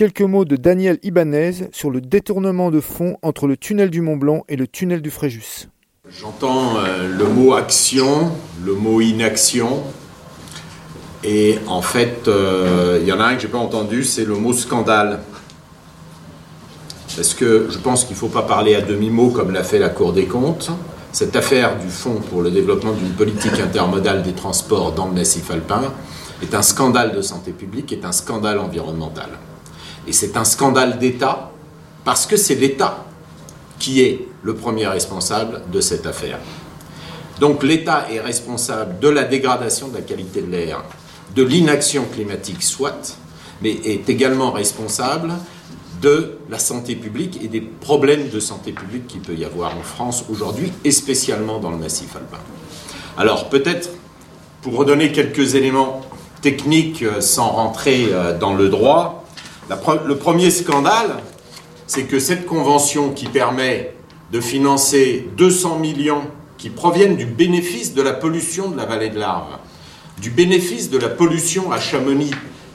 Quelques mots de Daniel Ibanez sur le détournement de fonds entre le tunnel du Mont Blanc et le tunnel du Fréjus. J'entends euh, le mot action, le mot inaction, et en fait, euh, il y en a un que j'ai pas entendu, c'est le mot scandale. Parce que je pense qu'il ne faut pas parler à demi-mot comme l'a fait la Cour des comptes. Cette affaire du Fonds pour le développement d'une politique intermodale des transports dans le massif alpin est un scandale de santé publique, est un scandale environnemental. Et c'est un scandale d'État parce que c'est l'État qui est le premier responsable de cette affaire. Donc l'État est responsable de la dégradation de la qualité de l'air, de l'inaction climatique soit, mais est également responsable de la santé publique et des problèmes de santé publique qu'il peut y avoir en France aujourd'hui, et spécialement dans le massif alpin. Alors peut-être, pour redonner quelques éléments techniques euh, sans rentrer euh, dans le droit, le premier scandale, c'est que cette convention qui permet de financer 200 millions qui proviennent du bénéfice de la pollution de la vallée de l'Arve, du bénéfice de la pollution à Chamonix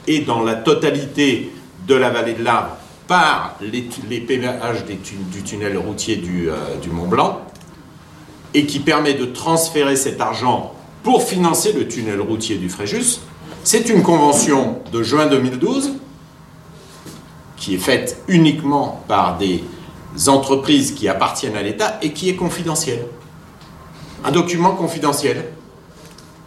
et dans la totalité de la vallée de l'Arve par les, péages du tunnel routier du, euh, du Mont Blanc, et qui permet de transférer cet argent pour financer le tunnel routier du Fréjus. C'est une convention de juin 2012 qui est faite uniquement par des entreprises qui appartiennent à l'État et qui est confidentielle. Un document confidentiel,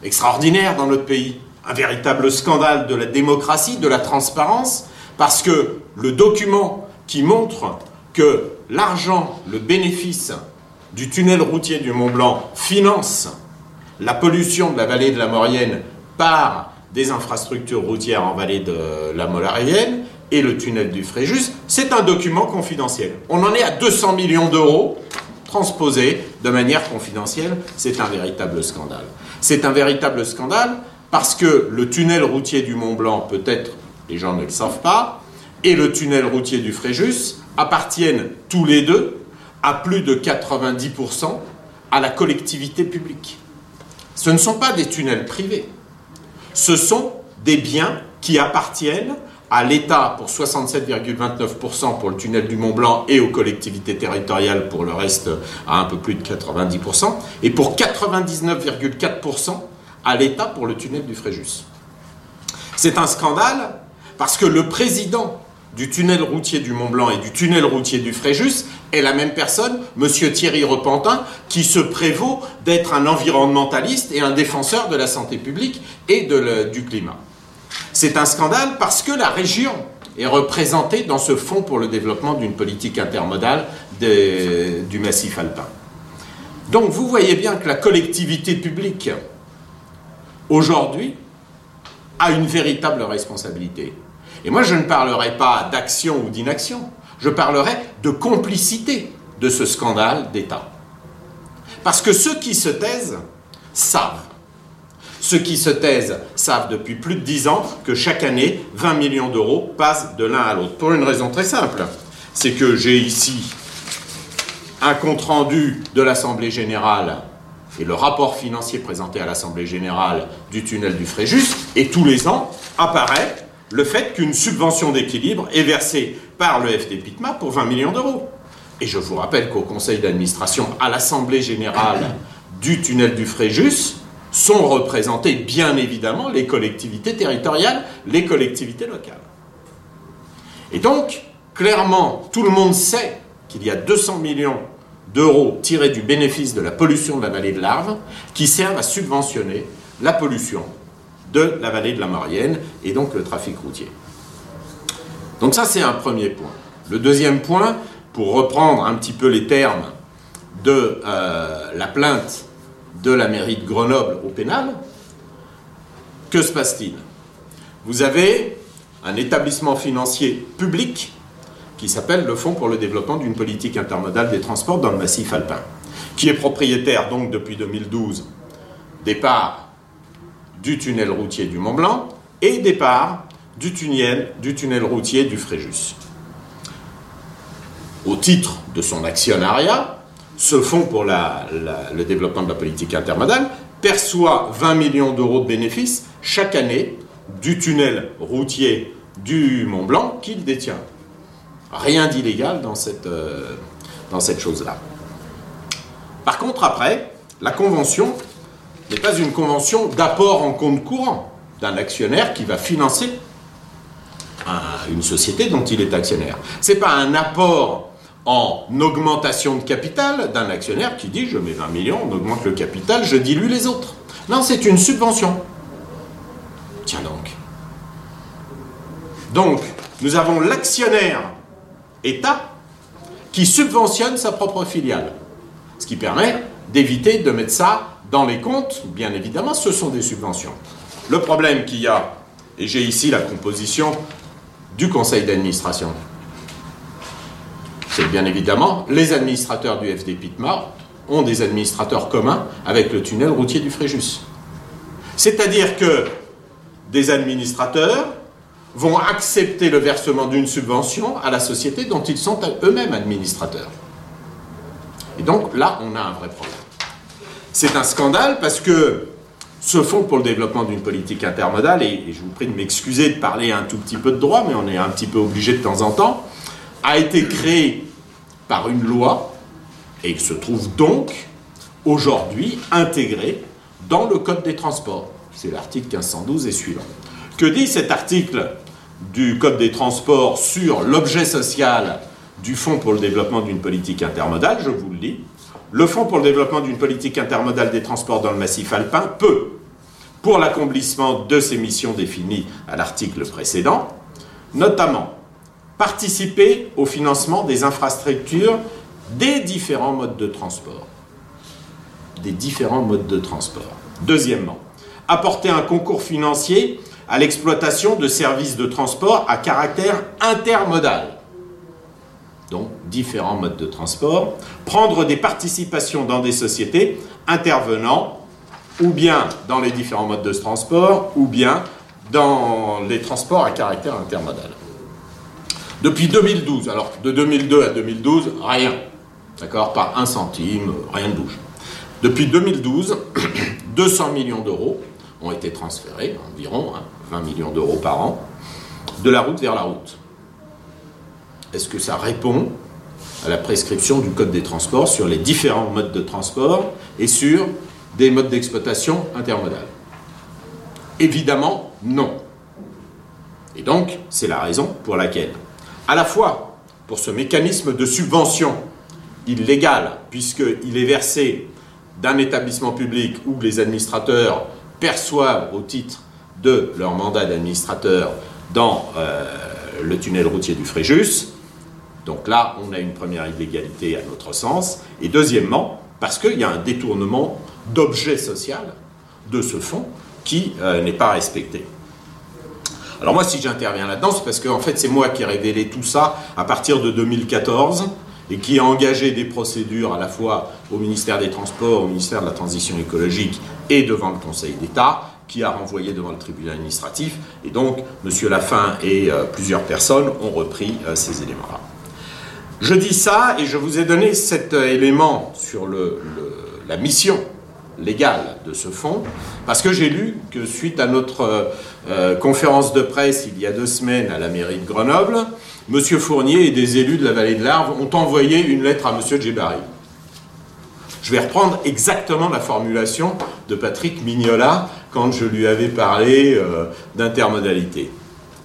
extraordinaire dans notre pays, un véritable scandale de la démocratie, de la transparence, parce que le document qui montre que l'argent, le bénéfice du tunnel routier du Mont Blanc finance la pollution de la vallée de la Maurienne par des infrastructures routières en vallée de la Maurienne et le tunnel du Fréjus, c'est un document confidentiel. On en est à 200 millions d'euros transposés de manière confidentielle. C'est un véritable scandale. C'est un véritable scandale parce que le tunnel routier du Mont Blanc, peut-être les gens ne le savent pas, et le tunnel routier du Fréjus appartiennent tous les deux à plus de 90% à la collectivité publique. Ce ne sont pas des tunnels privés, ce sont des biens qui appartiennent à l'État pour 67,29% pour le tunnel du Mont Blanc et aux collectivités territoriales pour le reste à un peu plus de 90%, et pour 99,4% à l'État pour le tunnel du Fréjus. C'est un scandale parce que le président du tunnel routier du Mont Blanc et du tunnel routier du Fréjus est la même personne, M. Thierry Repentin, qui se prévaut d'être un environnementaliste et un défenseur de la santé publique et du climat. C'est un scandale parce que la région est représentée dans ce fonds pour le développement d'une politique intermodale du massif alpin. Donc vous voyez bien que la collectivité publique, aujourd'hui, a une véritable responsabilité. Et moi, je ne parlerai pas d'action ou d'inaction, je parlerai de complicité de ce scandale d'État. Parce que ceux qui se taisent savent ceux qui se taisent savent depuis plus de dix ans que chaque année, 20 millions d'euros passent de l'un à l'autre. Pour une raison très simple, c'est que j'ai ici un compte-rendu de l'Assemblée générale et le rapport financier présenté à l'Assemblée générale du tunnel du Fréjus, et tous les ans apparaît le fait qu'une subvention d'équilibre est versée par le FD Pitma pour 20 millions d'euros. Et je vous rappelle qu'au conseil d'administration, à l'Assemblée générale du tunnel du Fréjus, sont représentées bien évidemment les collectivités territoriales, les collectivités locales. Et donc, clairement, tout le monde sait qu'il y a 200 millions d'euros tirés du bénéfice de la pollution de la vallée de l'Arve qui servent à subventionner la pollution de la vallée de la Maurienne et donc le trafic routier. Donc ça, c'est un premier point. Le deuxième point, pour reprendre un petit peu les termes de euh, la plainte de la mairie de Grenoble au pénal, que se passe-t-il? Vous avez un établissement financier public qui s'appelle le Fonds pour le développement d'une politique intermodale des transports dans le massif alpin, qui est propriétaire donc depuis 2012 des parts du tunnel routier du Mont Blanc et des parts du tunnel, du tunnel routier du Fréjus. Au titre de son actionnariat, ce fonds pour le développement de la politique intermodale perçoit 20 millions d'euros de bénéfices chaque année du tunnel routier du Mont Blanc qu'il détient. Rien d'illégal dans cette, euh, cette chose-là. Par contre, après, la convention n'est pas une convention d'apport en compte courant d'un actionnaire qui va financer une société dont il est actionnaire. Ce n'est pas un apport en augmentation de capital d'un actionnaire qui dit je mets 20 millions, on augmente le capital, je dilue les autres. Non, c'est une subvention. Tiens donc. Donc, nous avons l'actionnaire État qui subventionne sa propre filiale. Ce qui permet d'éviter de mettre ça dans les comptes. Bien évidemment, ce sont des subventions. Le problème qu'il y a, et j'ai ici la composition du conseil d'administration, c'est bien évidemment les administrateurs du FD Pitmar ont des administrateurs communs avec le tunnel routier du Fréjus. C'est-à-dire que des administrateurs vont accepter le versement d'une subvention à la société dont ils sont eux-mêmes administrateurs. Et donc là, on a un vrai problème. C'est un scandale parce que ce fonds pour le développement d'une politique intermodale, et, je vous prie de m'excuser de parler un tout petit peu de droit, mais on est un petit peu obligé de temps en temps, a été créé par une loi et il se trouve donc aujourd'hui intégré dans le Code des transports. C'est l'article 1512 et suivant. Que dit cet article du Code des transports sur l'objet social du Fonds pour le développement d'une politique intermodale? Je vous le dis. Le Fonds pour le développement d'une politique intermodale des transports dans le massif alpin peut, pour l'accomplissement de ses missions définies à l'article précédent, notamment participer au financement des infrastructures des différents modes de transport. Des différents modes de transport. Deuxièmement, apporter un concours financier à l'exploitation de services de transport à caractère intermodal. Donc, différents modes de transport. Prendre des participations dans des sociétés intervenant ou bien dans les différents modes de transport, ou bien dans les transports à caractère intermodal. Depuis 2012, alors de 2002 à 2012, rien. D'accord? Pas un centime, rien ne bouge. Depuis 2012, 200 millions d'euros ont été transférés, environ 20 hein, millions d'euros par an, de la route vers la route. Est-ce que ça répond à la prescription du Code des transports sur les différents modes de transport et sur des modes d'exploitation intermodales? Évidemment, non. Et donc, c'est la raison pour laquelle, à la fois pour ce mécanisme de subvention illégal, puisqu'il est versé d'un établissement public où les administrateurs perçoivent au titre de leur mandat d'administrateur dans euh, le tunnel routier du Fréjus. Donc là, on a une première illégalité à notre sens. Et deuxièmement, parce qu'il y a un détournement d'objet social de ce fonds qui euh, n'est pas respecté. Alors moi, si j'interviens là-dedans, c'est parce que en fait, c'est moi qui ai révélé tout ça à partir de 2014 et qui a engagé des procédures à la fois au ministère des Transports, au ministère de la Transition écologique et devant le Conseil d'État, qui a renvoyé devant le tribunal administratif. Et donc, M. Lafin et euh, plusieurs personnes ont repris euh, ces éléments-là. Je dis ça et je vous ai donné cet euh, élément sur la mission légale de ce fonds, parce que j'ai lu que suite à notre conférence de presse il y a deux semaines à la mairie de Grenoble, M. Fournier et des élus de la vallée de l'Arve ont envoyé une lettre à M. Djebari. Je vais reprendre exactement la formulation de Patrick Mignola quand je lui avais parlé euh, d'intermodalité.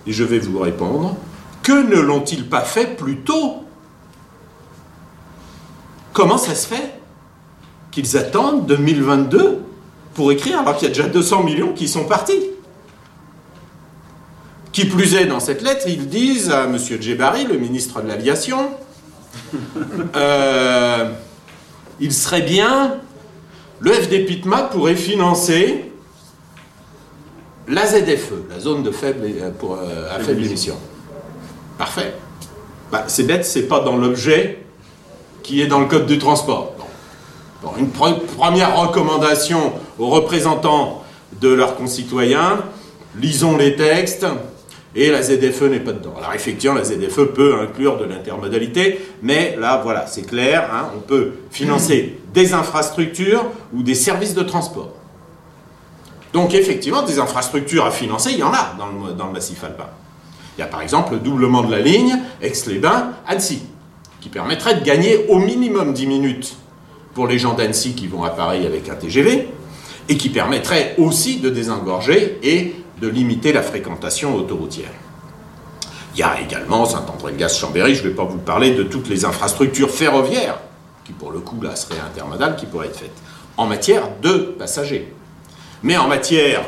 Et je vais vous répondre, que ne l'ont-ils pas fait plus tôt? Comment ça se fait? Qu'ils attendent 2022 pour écrire alors qu'il y a déjà 200 millions qui sont partis Qui plus est, dans cette lettre, ils disent à M. Djebari, le ministre de l'Aviation, euh, il serait bien, le FD Pitma pourrait financer la ZFE, la zone de faible, euh, pour, euh, à faible émission. Parfait. Bah, c'est bête, c'est pas dans l'objet qui est dans le code du transport. Une première recommandation aux représentants de leurs concitoyens, lisons les textes, et la ZFE n'est pas dedans. Alors effectivement, la ZFE peut inclure de l'intermodalité, mais là, voilà, c'est clair, hein, on peut financer des infrastructures ou des services de transport. Donc effectivement, des infrastructures à financer, il y en a dans le, massif alpin. Il y a par exemple le doublement de la ligne Aix-les-Bains-Annecy, qui permettrait de gagner au minimum 10 minutes pour les gens d'Annecy qui vont à Paris avec un TGV, et qui permettrait aussi de désengorger et de limiter la fréquentation autoroutière. Il y a également Saint-André-de-Gaz-Chambéry, je ne vais pas vous parler de toutes les infrastructures ferroviaires, qui pour le coup là seraient intermodales, qui pourraient être faites, en matière de passagers. Mais en matière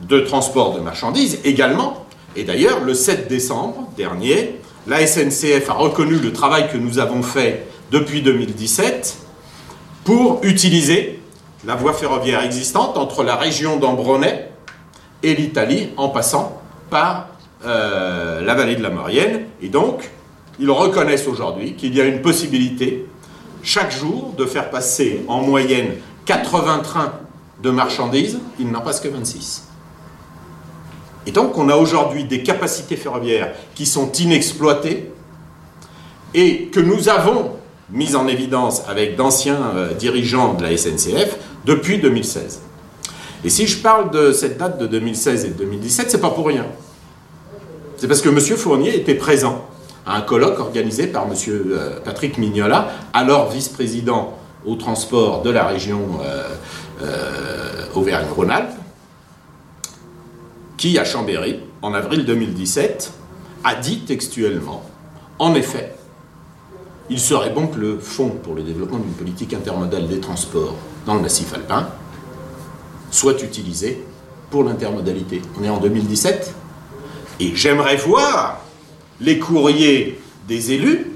de transport de marchandises également, et d'ailleurs le 7 décembre dernier, la SNCF a reconnu le travail que nous avons fait depuis 2017 pour utiliser la voie ferroviaire existante entre la région d'Ambronay et l'Italie en passant par euh, la vallée de la Maurienne. Et donc, ils reconnaissent aujourd'hui qu'il y a une possibilité chaque jour de faire passer en moyenne 80 trains de marchandises, il n'en passe que 26. Et donc on a aujourd'hui des capacités ferroviaires qui sont inexploitées et que nous avons mises en évidence avec d'anciens euh, dirigeants de la SNCF depuis 2016. Et si je parle de cette date de 2016 et de 2017, c'est pas pour rien. C'est parce que M. Fournier était présent à un colloque organisé par M. Euh, Patrick Mignola, alors vice-président au transport de la région euh, Auvergne-Rhône-Alpes, qui, à Chambéry, en avril 2017, a dit textuellement, en effet, il serait bon que le Fonds pour le développement d'une politique intermodale des transports dans le massif alpin soit utilisé pour l'intermodalité. On est en 2017 et j'aimerais voir les courriers des élus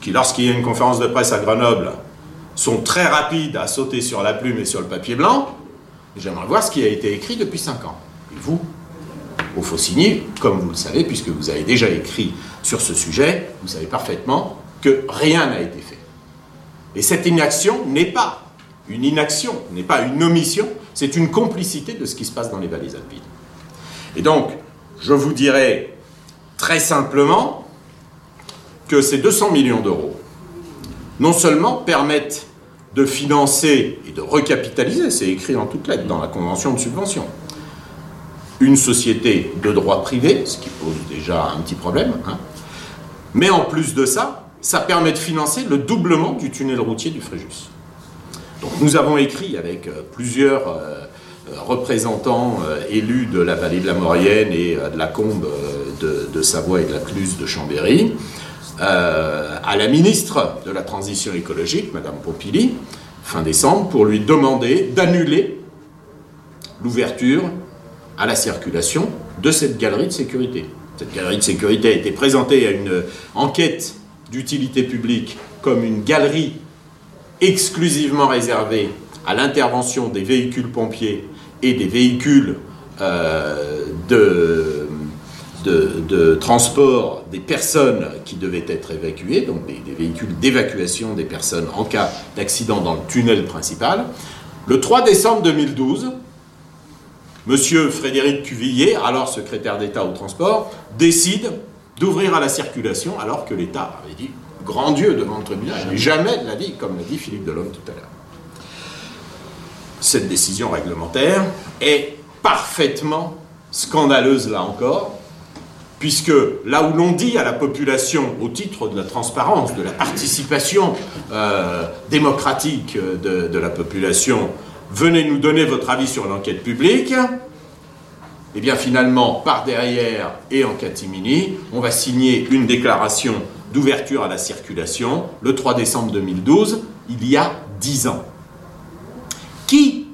qui, lorsqu'il y a une conférence de presse à Grenoble, sont très rapides à sauter sur la plume et sur le papier blanc. J'aimerais voir ce qui a été écrit depuis 5 ans. Et vous, au Faucigny, comme vous le savez, puisque vous avez déjà écrit sur ce sujet, vous savez parfaitement rien n'a été fait. Et cette inaction n'est pas une inaction, n'est pas une omission, c'est une complicité de ce qui se passe dans les vallées alpines. Et donc, je vous dirais très simplement que ces 200 millions d'euros, non seulement permettent de financer et de recapitaliser, c'est écrit en toutes lettres dans la convention de subvention, une société de droit privé, ce qui pose déjà un petit problème, hein. mais en plus de ça, ça permet de financer le doublement du tunnel routier du Fréjus. Donc nous avons écrit avec euh, plusieurs euh, euh, représentants élus de la vallée de la Maurienne et de la Combe de, Savoie et de la Cluse de Chambéry, à la ministre de la Transition écologique, Madame Pompili, fin décembre, pour lui demander d'annuler l'ouverture à la circulation de cette galerie de sécurité. Cette galerie de sécurité a été présentée à une enquête d'utilité publique comme une galerie exclusivement réservée à l'intervention des véhicules pompiers et des véhicules euh, de, transport des personnes qui devaient être évacuées, donc des, véhicules d'évacuation des personnes en cas d'accident dans le tunnel principal. Le 3 décembre 2012, Monsieur Frédéric Cuvillier, alors secrétaire d'État au transport, décide d'ouvrir à la circulation alors que l'État avait dit grand Dieu devant le tribunal, jamais, de la vie, comme l'a dit Philippe Delhomme tout à l'heure. Cette décision réglementaire est parfaitement scandaleuse là encore, puisque là où l'on dit à la population, au titre de la transparence, de la participation euh, démocratique de, de la population, venez nous donner votre avis sur l'enquête publique, eh bien finalement, par derrière et en catimini, on va signer une déclaration d'ouverture à la circulation le 3 décembre 2012, il y a 10 ans. Qui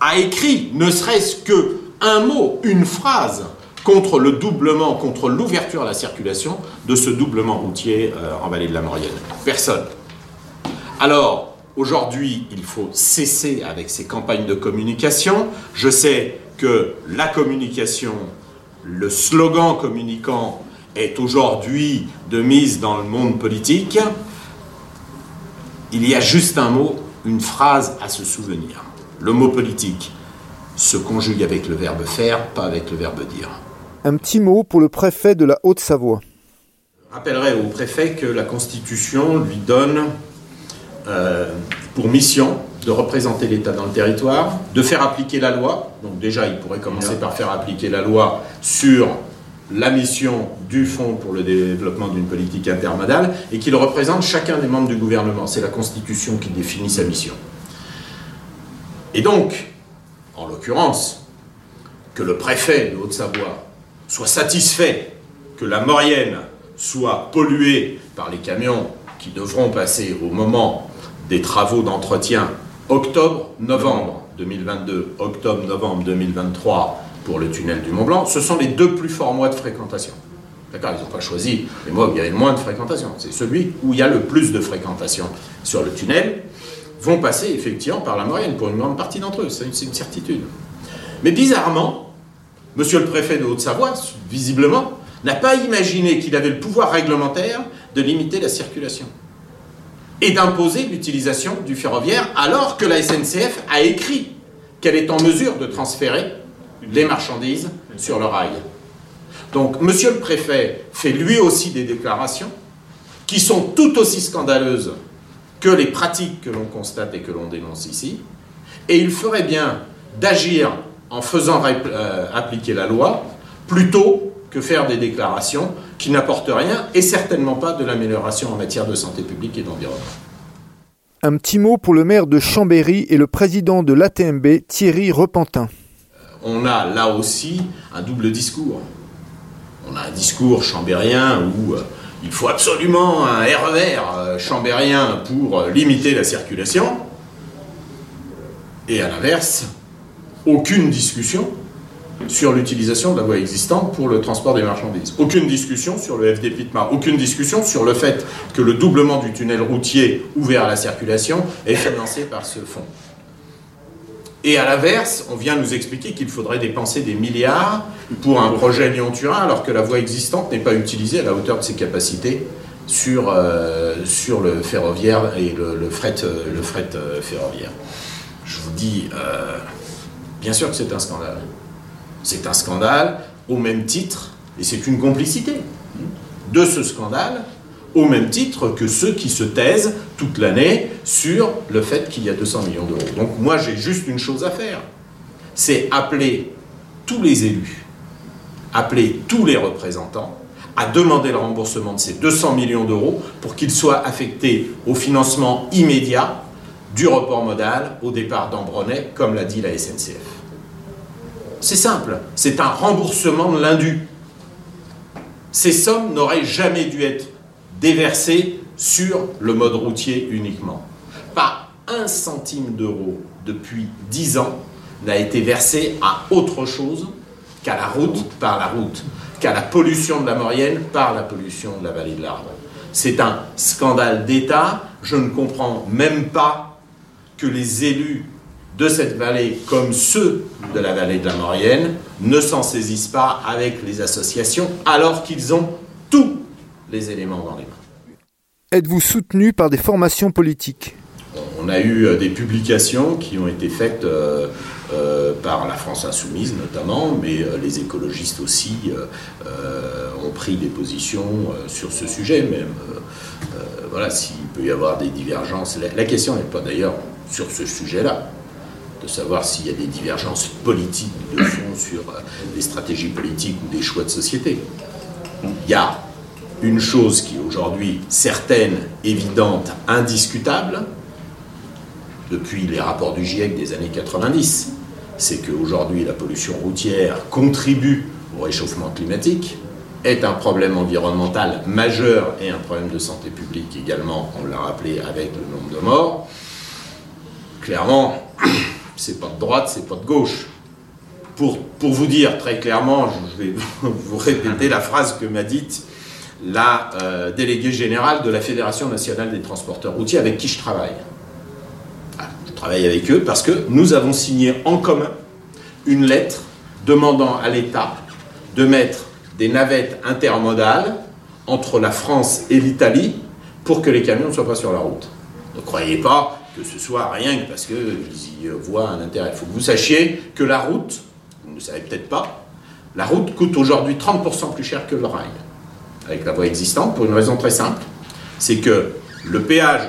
a écrit ne serait-ce que un mot, une phrase contre le doublement, contre l'ouverture à la circulation de ce doublement routier euh, en vallée de la Maurienne? Personne. Alors, aujourd'hui, il faut cesser avec ces campagnes de communication. Je sais que la communication, le slogan communicant est aujourd'hui de mise dans le monde politique, il y a juste un mot, une phrase à se souvenir. Le mot politique se conjugue avec le verbe faire, pas avec le verbe dire. Un petit mot pour le préfet de la Haute-Savoie. Je rappellerai au préfet que la Constitution lui donne euh, pour mission de représenter l'État dans le territoire, de faire appliquer la loi. Donc déjà, il pourrait commencer par faire appliquer la loi sur la mission du Fonds pour le développement d'une politique intermodale et qu'il représente chacun des membres du gouvernement. C'est la Constitution qui définit sa mission. Et donc, en l'occurrence, que le préfet de Haute-Savoie soit satisfait que la Maurienne soit polluée par les camions qui devront passer au moment des travaux d'entretien octobre-novembre 2022, octobre-novembre 2023 pour le tunnel du Mont Blanc, ce sont les deux plus forts mois de fréquentation. D'accord Ils n'ont pas choisi les mois où il y avait le moins de fréquentation. C'est celui où il y a le plus de fréquentation sur le tunnel, vont passer effectivement par la moyenne pour une grande partie d'entre eux. C'est une, certitude. Mais bizarrement, monsieur le préfet de Haute-Savoie, visiblement, n'a pas imaginé qu'il avait le pouvoir réglementaire de limiter la circulation et d'imposer l'utilisation du ferroviaire alors que la SNCF a écrit qu'elle est en mesure de transférer les marchandises sur le rail. Donc, monsieur le préfet fait lui aussi des déclarations qui sont tout aussi scandaleuses que les pratiques que l'on constate et que l'on dénonce ici, et il ferait bien d'agir en faisant euh, appliquer la loi plutôt que faire des déclarations qui n'apportent rien et certainement pas de l'amélioration en matière de santé publique et d'environnement. Un petit mot pour le maire de Chambéry et le président de l'ATMB, Thierry Repentin. On a là aussi un double discours. On a un discours chambérien où euh, il faut absolument un RER euh, chambérien pour euh, limiter la circulation. Et à l'inverse, aucune discussion sur l'utilisation de la voie existante pour le transport des marchandises. Aucune discussion sur le FD Pitma, aucune discussion sur le fait que le doublement du tunnel routier ouvert à la circulation est financé par ce fonds. Et à l'inverse, on vient nous expliquer qu'il faudrait dépenser des milliards pour un projet Lyon-Turin alors que la voie existante n'est pas utilisée à la hauteur de ses capacités sur, euh, le ferroviaire et le, fret, fret euh, ferroviaire. Je vous dis, euh, bien sûr que c'est un scandale. C'est un scandale au même titre, et c'est une complicité de ce scandale, au même titre que ceux qui se taisent toute l'année sur le fait qu'il y a 200 millions d'euros. Donc moi j'ai juste une chose à faire, c'est appeler tous les élus, appeler tous les représentants à demander le remboursement de ces 200 millions d'euros pour qu'ils soient affectés au financement immédiat du report modal au départ d'Ambronay, comme l'a dit la SNCF. C'est simple, c'est un remboursement de l'indu. Ces sommes n'auraient jamais dû être déversées sur le mode routier uniquement. Pas un centime d'euro depuis dix ans n'a été versé à autre chose qu'à la route par la route, qu'à la pollution de la Maurienne par la pollution de la vallée de l'Arbre. C'est un scandale d'État. Je ne comprends même pas que les élus de cette vallée, comme ceux de la vallée de la Maurienne, ne s'en saisissent pas avec les associations alors qu'ils ont tous les éléments dans les mains. Êtes-vous soutenu par des formations politiques? On a eu euh, des publications qui ont été faites euh, euh, par la France insoumise notamment, mais les écologistes aussi ont pris des positions sur ce sujet même. voilà, s'il peut y avoir des divergences. la question n'est pas d'ailleurs sur ce sujet-là savoir s'il y a des divergences politiques de fond sur euh, des stratégies politiques ou des choix de société. Il y a une chose qui est aujourd'hui certaine, évidente, indiscutable, depuis les rapports du GIEC des années 90, c'est qu'aujourd'hui la pollution routière contribue au réchauffement climatique, est un problème environnemental majeur et un problème de santé publique également, on l'a rappelé avec le nombre de morts. Clairement, c'est pas de droite, c'est pas de gauche. Pour, pour vous dire très clairement, je vais vous répéter la phrase que m'a dite la euh, déléguée générale de la Fédération nationale des transporteurs routiers avec qui je travaille. Ah, je travaille avec eux parce que nous avons signé en commun une lettre demandant à l'État de mettre des navettes intermodales entre la France et l'Italie pour que les camions ne soient pas sur la route. Ne croyez pas que ce soit rien que parce qu'ils y voient un intérêt. Il faut que vous sachiez que la route, vous ne le savez peut-être pas, la route coûte aujourd'hui 30% plus cher que le rail, avec la voie existante, pour une raison très simple, c'est que le péage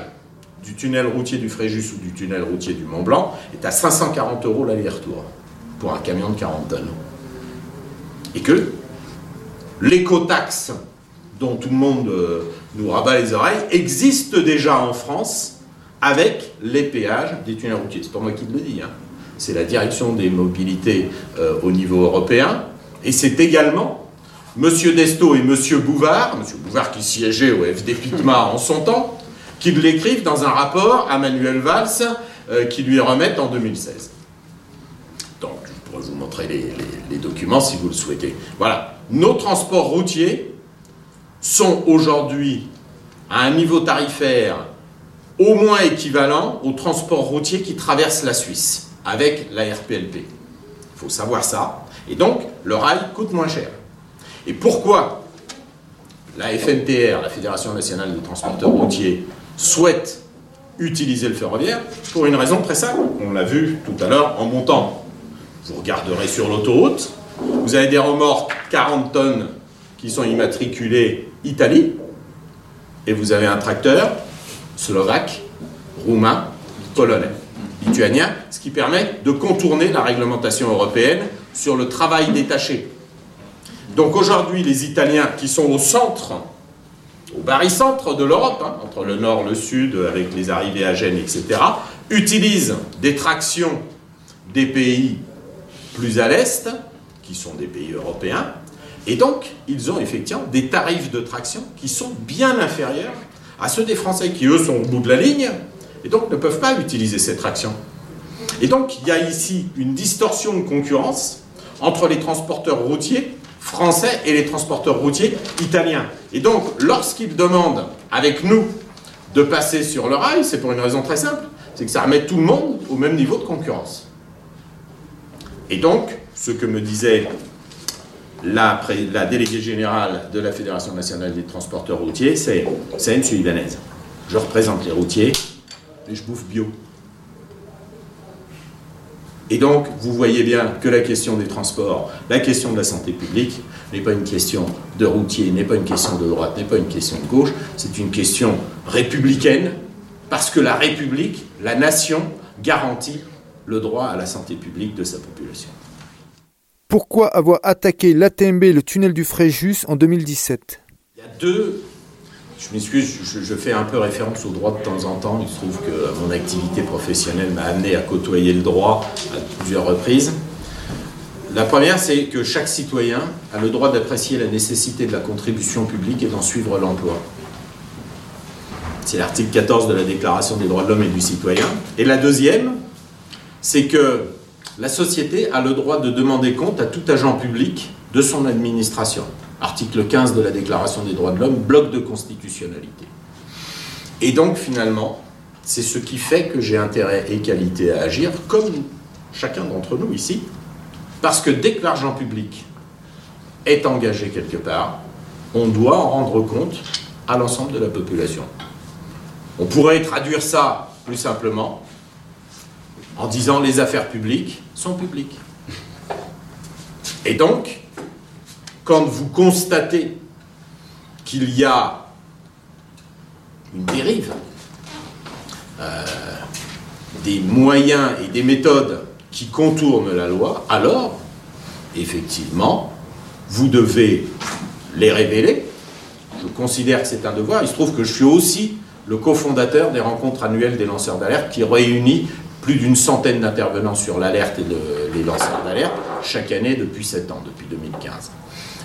du tunnel routier du Fréjus ou du tunnel routier du Mont Blanc est à 540 euros l'aller-retour pour un camion de 40 tonnes. Et que l'écotaxe dont tout le monde euh, nous rabat les oreilles existe déjà en France avec les péages des tunnels routiers. C'est pas moi qui le dis, hein. c'est la direction des mobilités euh, au niveau européen. Et c'est également M. Desto et M. Bouvard, M. Bouvard qui siégeait au FD Pitma en son temps, qui l'écrivent dans un rapport à Manuel Valls euh, qui lui remettent en 2016. Donc, je pourrais vous montrer les, documents si vous le souhaitez. Voilà. Nos transports routiers sont aujourd'hui à un niveau tarifaire au moins équivalent aux transports routiers qui traversent la Suisse avec la RPLP. Il faut savoir ça. Et donc, le rail coûte moins cher. Et pourquoi la FNTR, la Fédération nationale des transporteurs routiers, souhaite utiliser le ferroviaire Pour une raison très simple. On l'a vu tout à l'heure en montant. Vous regarderez sur l'autoroute, vous avez des remorques 40 tonnes qui sont immatriculées Italie, et vous avez un tracteur slovaque, roumain, polonais, lituanien, ce qui permet de contourner la réglementation européenne sur le travail détaché. Donc aujourd'hui, les Italiens qui sont au centre, au barycentre de l'Europe, hein, entre le nord le sud, avec les arrivées à Gênes, etc., utilisent des tractions des pays plus à l'est, qui sont des pays européens, et donc ils ont effectivement des tarifs de traction qui sont bien inférieurs à ceux des Français, qui eux sont au bout de la ligne, et donc ne peuvent pas utiliser ces tractions. Et donc il y a ici une distorsion de concurrence entre les transporteurs routiers français et les transporteurs routiers italiens. Et donc, lorsqu'ils demandent avec nous de passer sur le rail, c'est pour une raison très simple, c'est que ça remet tout le monde au même niveau de concurrence. Et donc, ce que me disait la, déléguée générale de la Fédération nationale des transporteurs routiers, c'est, M. Ibanez. Je représente les routiers, et je bouffe bio. Et donc, vous voyez bien que la question des transports, la question de la santé publique, n'est pas une question de routier, n'est pas une question de droite, n'est pas une question de gauche, c'est une question républicaine, parce que la République, la nation, garantit le droit à la santé publique de sa population. Pourquoi avoir attaqué l'ATMB le tunnel du Fréjus en 2017 Il y a deux je m'excuse, je, fais un peu référence au droit de temps en temps. Il se trouve que mon activité professionnelle m'a amené à côtoyer le droit à plusieurs reprises. La première, c'est que chaque citoyen a le droit d'apprécier la nécessité de la contribution publique et d'en suivre l'emploi. C'est l'article 14 de la Déclaration des droits de l'homme et du citoyen. Et la deuxième, c'est que la société a le droit de demander compte à tout agent public de son administration article 15 de la Déclaration des droits de l'homme, bloc de constitutionnalité. Et donc finalement, c'est ce qui fait que j'ai intérêt et qualité à agir, comme chacun d'entre nous ici, parce que dès que l'argent public est engagé quelque part, on doit en rendre compte à l'ensemble de la population. On pourrait traduire ça plus simplement en disant les affaires publiques sont publiques. Et donc, quand vous constatez qu'il y a une dérive, euh, des moyens et des méthodes qui contournent la loi, alors, effectivement, vous devez les révéler. Je considère que c'est un devoir. Il se trouve que je suis aussi le cofondateur des rencontres annuelles des lanceurs d'alerte qui réunit plus d'une centaine d'intervenants sur l'alerte et les lanceurs d'alerte chaque année depuis 7 ans, depuis 2015.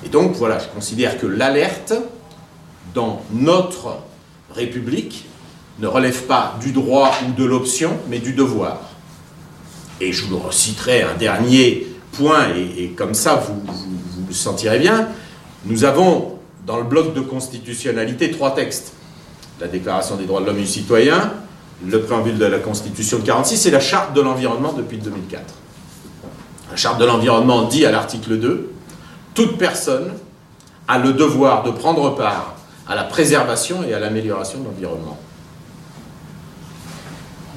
Et donc voilà, je considère que l'alerte dans notre République ne relève pas du droit ou de l'option, mais du devoir. Et je vous reciterai un dernier point, et, comme ça vous, vous, le sentirez bien. Nous avons dans le bloc de constitutionnalité trois textes. La Déclaration des droits de l'homme et du citoyen, le préambule de la Constitution de 46 et la Charte de l'environnement depuis 2004. La Charte de l'environnement dit à l'article 2 toute personne a le devoir de prendre part à la préservation et à l'amélioration de l'environnement.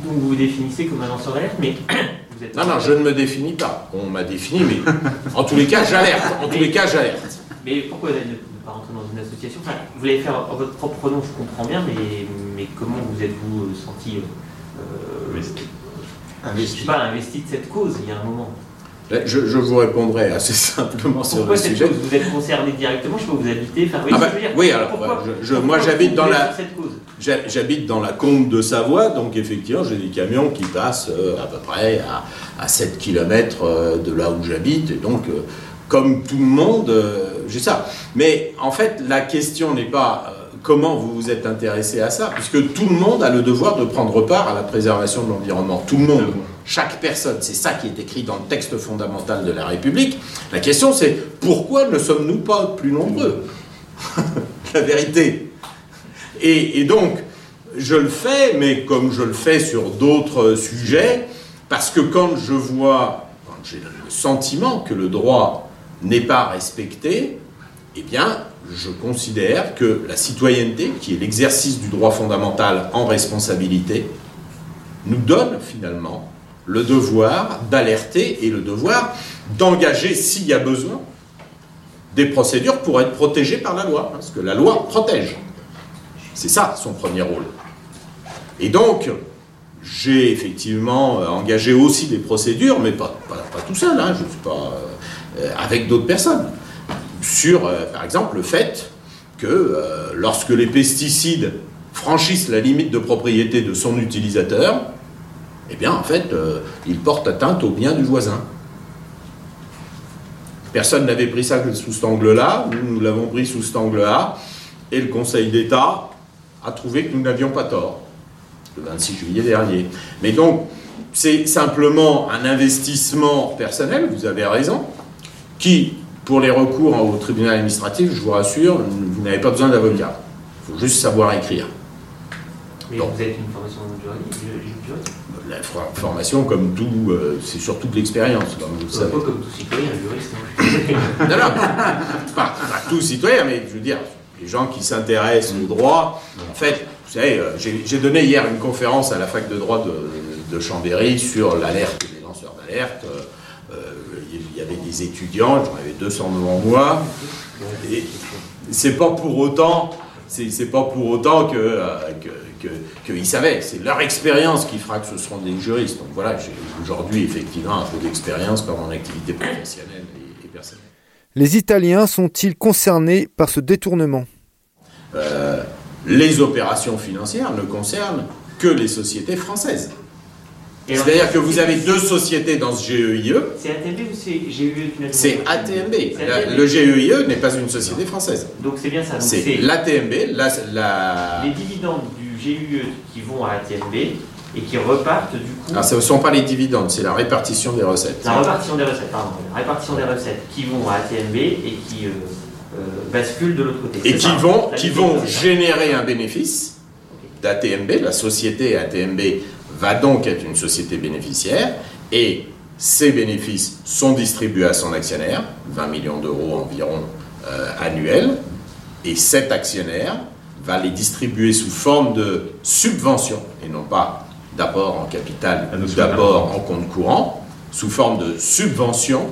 Donc vous vous définissez comme un lanceur d'alerte, mais vous êtes... Non, non, je ne me définis pas. On m'a défini, mais en tous les cas, j'alerte. En tous les cas, j'alerte. Mais pourquoi ne pas rentrer dans une association enfin, Vous voulez faire votre propre nom, je comprends bien, mais, mais comment vous êtes-vous euh, senti euh, investi. Je sais pas, investi de cette cause il y a un moment je, je, vous répondrai assez simplement sur le sujet. Cause vous êtes concerné directement, je peux vous habiter, enfin, oui, ah bah, oui alors, pourquoi, je, moi j'habite dans la j'habite dans la combe de Savoie, donc effectivement j'ai des camions qui passent euh, à peu près à, à 7 km euh, de là où j'habite, et donc euh, comme tout le monde, j'ai ça. Mais en fait, la question n'est pas comment vous vous êtes intéressé à ça, puisque tout le monde a le devoir de prendre part à la préservation de l'environnement. Tout le monde, chaque personne, c'est ça qui est écrit dans le texte fondamental de la République. La question c'est pourquoi ne sommes-nous pas plus nombreux? La vérité. Et, et, donc, je le fais, mais comme je le fais sur d'autres sujets, parce que quand je vois, quand j'ai le sentiment que le droit n'est pas respecté, eh bien, je considère que la citoyenneté, qui est l'exercice du droit fondamental en responsabilité, nous donne finalement le devoir d'alerter et le devoir d'engager, s'il y a besoin, des procédures pour être protégé par la loi, parce que la loi protège. C'est ça son premier rôle. Et donc, j'ai effectivement engagé aussi des procédures, mais pas, tout seul, hein, je ne suis pas euh, avec d'autres personnes sur, euh, par exemple, le fait que euh, lorsque les pesticides franchissent la limite de propriété de son utilisateur, eh bien, en fait, euh, ils portent atteinte au bien du voisin. Personne n'avait pris ça sous cet angle-là, nous, nous l'avons pris sous cet angle-là, et le Conseil d'État a trouvé que nous n'avions pas tort, le 26 juillet dernier. Mais donc, c'est simplement un investissement personnel, vous avez raison, qui pour les recours au tribunal administratif, je vous rassure, vous n'avez pas besoin d'avocat. Il faut juste savoir écrire. Mais vous avez une formation juridique La formation, comme tout, euh, c'est surtout de l'expérience, comme vous le savez. Pas comme tout citoyen, juriste. Hein. non, non, pas, tout citoyen, mais je veux dire, les gens qui s'intéressent au droit, en fait, vous savez, euh, j'ai donné hier une conférence à la fac de droit de, de Chambéry sur l'alerte des lanceurs d'alerte. Euh, des étudiants, j'en avais 200 devant moi, et c'est pas pour autant, c'est pas pour autant que, euh, qu'ils savaient, c'est leur expérience qui fera que ce seront des juristes. Donc voilà, j'ai aujourd'hui effectivement un peu d'expérience par mon activité professionnelle et, personnelle. Les Italiens sont-ils concernés par ce détournement? Euh, Les opérations financières ne concernent que les sociétés françaises. C'est-à-dire que vous avez deux sociétés dans ce GEIE. C'est ATMB ou c'est GEIE C'est ATMB. Le GEIE n'est pas une société française. Donc c'est bien ça. C'est l'ATMB. La, Les dividendes du GEIE qui vont à ATMB et qui repartent du coup. Alors, ce ne sont pas les dividendes, c'est la répartition des recettes. La répartition des recettes, pardon. La répartition des recettes qui vont à ATMB et qui euh, euh, basculent de l'autre côté. Et qui vont, qui vont générer un bénéfice d'ATMB, la société ATMB va donc être une société bénéficiaire et ces bénéfices sont distribués à son actionnaire, 20 millions d'euros environ euh, annuels, et cet actionnaire va les distribuer sous forme de subvention, et non pas d'apport en capital ou d'apport en compte courant, sous forme de subvention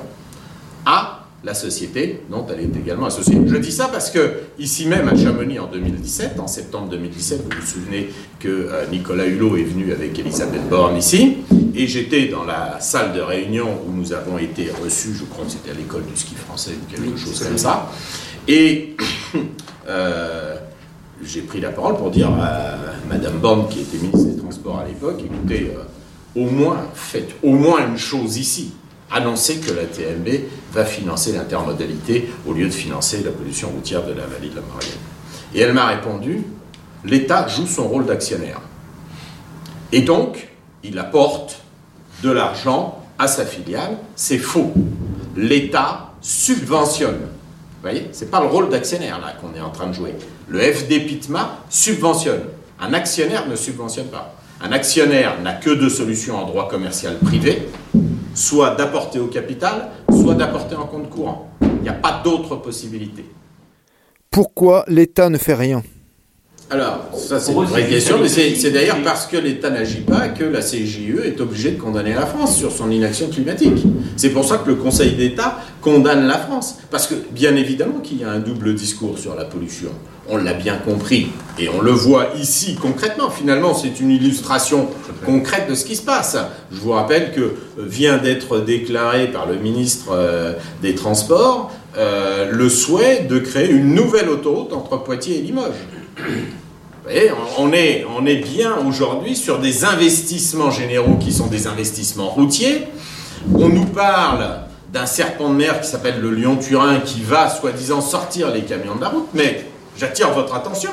la société dont elle est également associée. Je dis ça parce que, ici même à Chamonix en 2017, en septembre 2017, vous vous souvenez que euh, Nicolas Hulot est venu avec Elisabeth Borne ici, et j'étais dans la salle de réunion où nous avons été reçus, je crois que c'était à l'école du ski français ou quelque chose comme ça, et euh, j'ai pris la parole pour dire à Madame Borne, qui était ministre des Transports à l'époque, écoutez, euh, au moins, faites au moins une chose ici. Annoncer que la TMB va financer l'intermodalité au lieu de financer la pollution routière de la vallée de la Marienne. Et elle m'a répondu, l'État joue son rôle d'actionnaire. Et donc, il apporte de l'argent à sa filiale. C'est faux. L'État subventionne. Vous voyez Ce n'est pas le rôle d'actionnaire là qu'on est en train de jouer. Le FD Pitma subventionne. Un actionnaire ne subventionne pas. Un actionnaire n'a que deux solutions en droit commercial privé soit d'apporter au capital, soit d'apporter en compte courant. Il n'y a pas d'autre possibilité. Pourquoi l'État ne fait rien? Alors, ça c'est une vraie question, mais c'est d'ailleurs parce que l'État n'agit pas que la CGIE est obligée de condamner la France sur son inaction climatique. C'est pour ça que le Conseil d'État condamne la France. Parce que, bien évidemment, qu'il y a un double discours sur la pollution. On l'a bien compris. Et on le voit ici concrètement. Finalement, c'est une illustration concrète de ce qui se passe. Je vous rappelle que vient d'être déclaré par le ministre euh, des Transports euh, le souhait de créer une nouvelle autoroute entre Poitiers et Limoges. Vous voyez, on est, on est bien aujourd'hui sur des investissements généraux qui sont des investissements routiers. On nous parle d'un serpent de mer qui s'appelle le Lyon-Turin qui va soi-disant sortir les camions de la route, mais j'attire votre attention.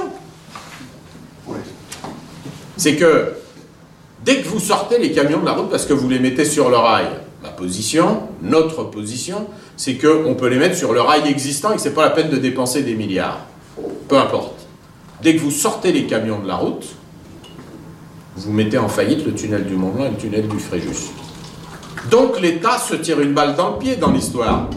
C'est que dès que vous sortez les camions de la route parce que vous les mettez sur le rail, ma position, notre position, c'est qu'on peut les mettre sur le rail existant et que ce n'est pas la peine de dépenser des milliards. Peu importe. Dès que vous sortez les camions de la route, vous mettez en faillite le tunnel du Mont-Blanc et le tunnel du Fréjus. Donc l'État se tire une balle dans le pied dans l'histoire.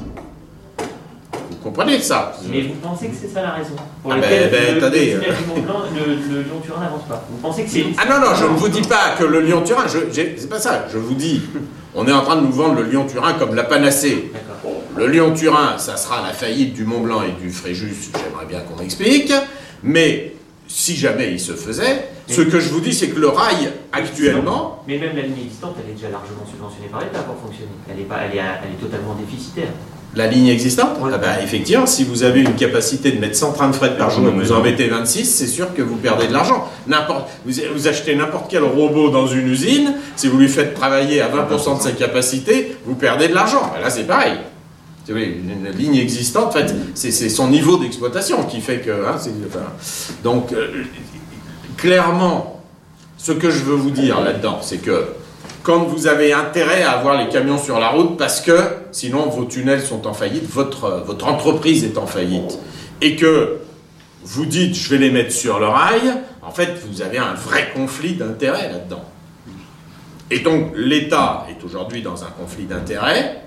Vous comprenez ça? Mais vous pensez que c'est ça la raison? Pour ah ben, ben, le, attendez. Le, le, Lyon-Turin n'avance pas? Vous pensez que c'est... Ah non, non, je ne vous dis pas que le Lyon-Turin, c'est pas ça. Je vous dis, on est en train de nous vendre le Lyon-Turin comme la panacée. Le Lyon-Turin, ça sera la faillite du Mont-Blanc et du Fréjus, j'aimerais bien qu'on m'explique. Mais si jamais il se faisait, ce que je vous dis, c'est que le rail, actuellement... Mais même la ligne existante, elle est déjà largement subventionnée par l'État pour fonctionner. Elle est, pas, elle, est, elle est totalement déficitaire. La ligne existante? Ah ben, Effectivement, si vous avez une capacité de mettre 100 trains de fret par jour et vous en mettez 26, c'est sûr que vous perdez de l'argent. Vous, vous achetez n'importe quel robot dans une usine, si vous lui faites travailler à 20% de sa capacité, vous perdez de l'argent. Ben là, c'est pareil. Une ligne existante, en fait, c'est son niveau d'exploitation qui fait que. Hein, donc, euh, clairement, ce que je veux vous dire là-dedans, c'est que quand vous avez intérêt à avoir les camions sur la route, parce que sinon vos tunnels sont en faillite, votre, votre entreprise est en faillite, et que vous dites je vais les mettre sur le rail, en fait, vous avez un vrai conflit d'intérêts là-dedans. Et donc, l'État est aujourd'hui dans un conflit d'intérêts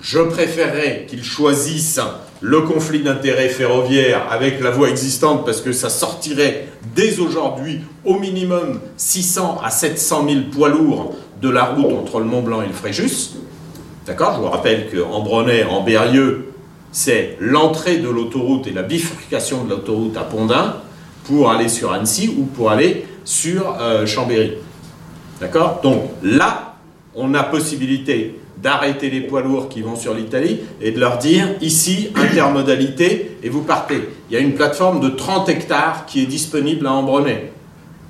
je préférerais qu'ils choisissent le conflit d'intérêts ferroviaire avec la voie existante parce que ça sortirait dès aujourd'hui au minimum 600 à 700 000 poids lourds de la route entre le Mont Blanc et le Fréjus. D'accord? Je vous rappelle qu'en Bronay, en Berlieux, c'est l'entrée de l'autoroute et la bifurcation de l'autoroute à Pondin pour aller sur Annecy ou pour aller sur euh, Chambéry. D'accord? Donc là, on a possibilité d'arrêter les poids lourds qui vont sur l'Italie et de leur dire ici, intermodalité, et vous partez. Il y a une plateforme de 30 hectares qui est disponible à Ambronay,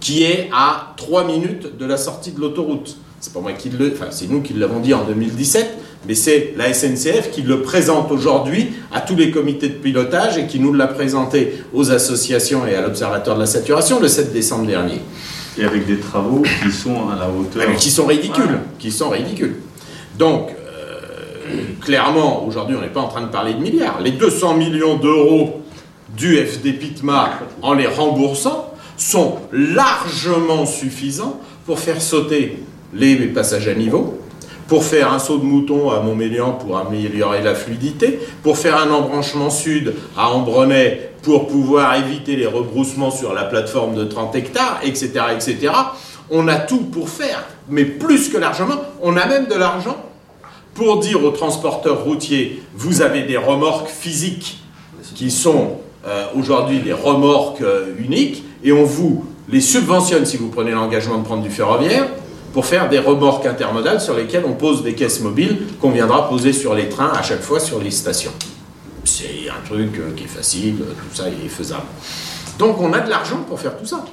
qui est à 3 minutes de la sortie de l'autoroute. C'est pas moi qui le, enfin c'est nous qui l'avons dit en 2017, mais c'est la SNCF qui le présente aujourd'hui à tous les comités de pilotage et qui nous l'a présenté aux associations et à l'Observatoire de la saturation le 7 décembre dernier. Et avec des travaux qui sont à la hauteur. qui sont ridicules, qui sont ridicules. Donc, euh, clairement, aujourd'hui, on n'est pas en train de parler de milliards. Les 200 millions d'euros du FD Pitma, en les remboursant, sont largement suffisants pour faire sauter les passages à niveau, pour faire un saut de mouton à Montmélian pour améliorer la fluidité, pour faire un embranchement sud à Ambronay pour pouvoir éviter les rebroussements sur la plateforme de 30 hectares, etc., etc. On a tout pour faire, mais plus que largement, on a même de l'argent pour dire aux transporteurs routiers, vous avez des remorques physiques qui sont euh, aujourd'hui des remorques euh, uniques, et on vous les subventionne si vous prenez l'engagement de prendre du ferroviaire, pour faire des remorques intermodales sur lesquelles on pose des caisses mobiles qu'on viendra poser sur les trains à chaque fois sur les stations. C'est un truc euh, qui est facile, tout ça est faisable. Donc on a de l'argent pour faire tout ça.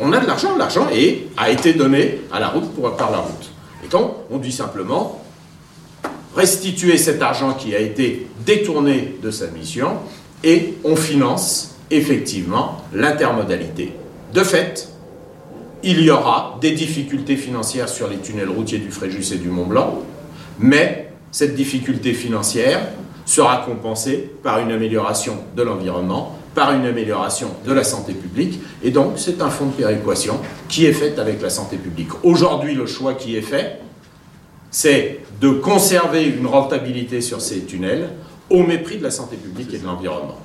On a de l'argent, l'argent a été donné à la route pour, par la route. Et donc, on dit simplement, restituer cet argent qui a été détourné de sa mission et on finance effectivement l'intermodalité. De fait, il y aura des difficultés financières sur les tunnels routiers du Fréjus et du Mont Blanc, mais cette difficulté financière sera compensée par une amélioration de l'environnement, par une amélioration de la santé publique. Et donc, c'est un fonds de péréquation qui est fait avec la santé publique. Aujourd'hui, le choix qui est fait, c'est de conserver une rentabilité sur ces tunnels au mépris de la santé publique et de l'environnement.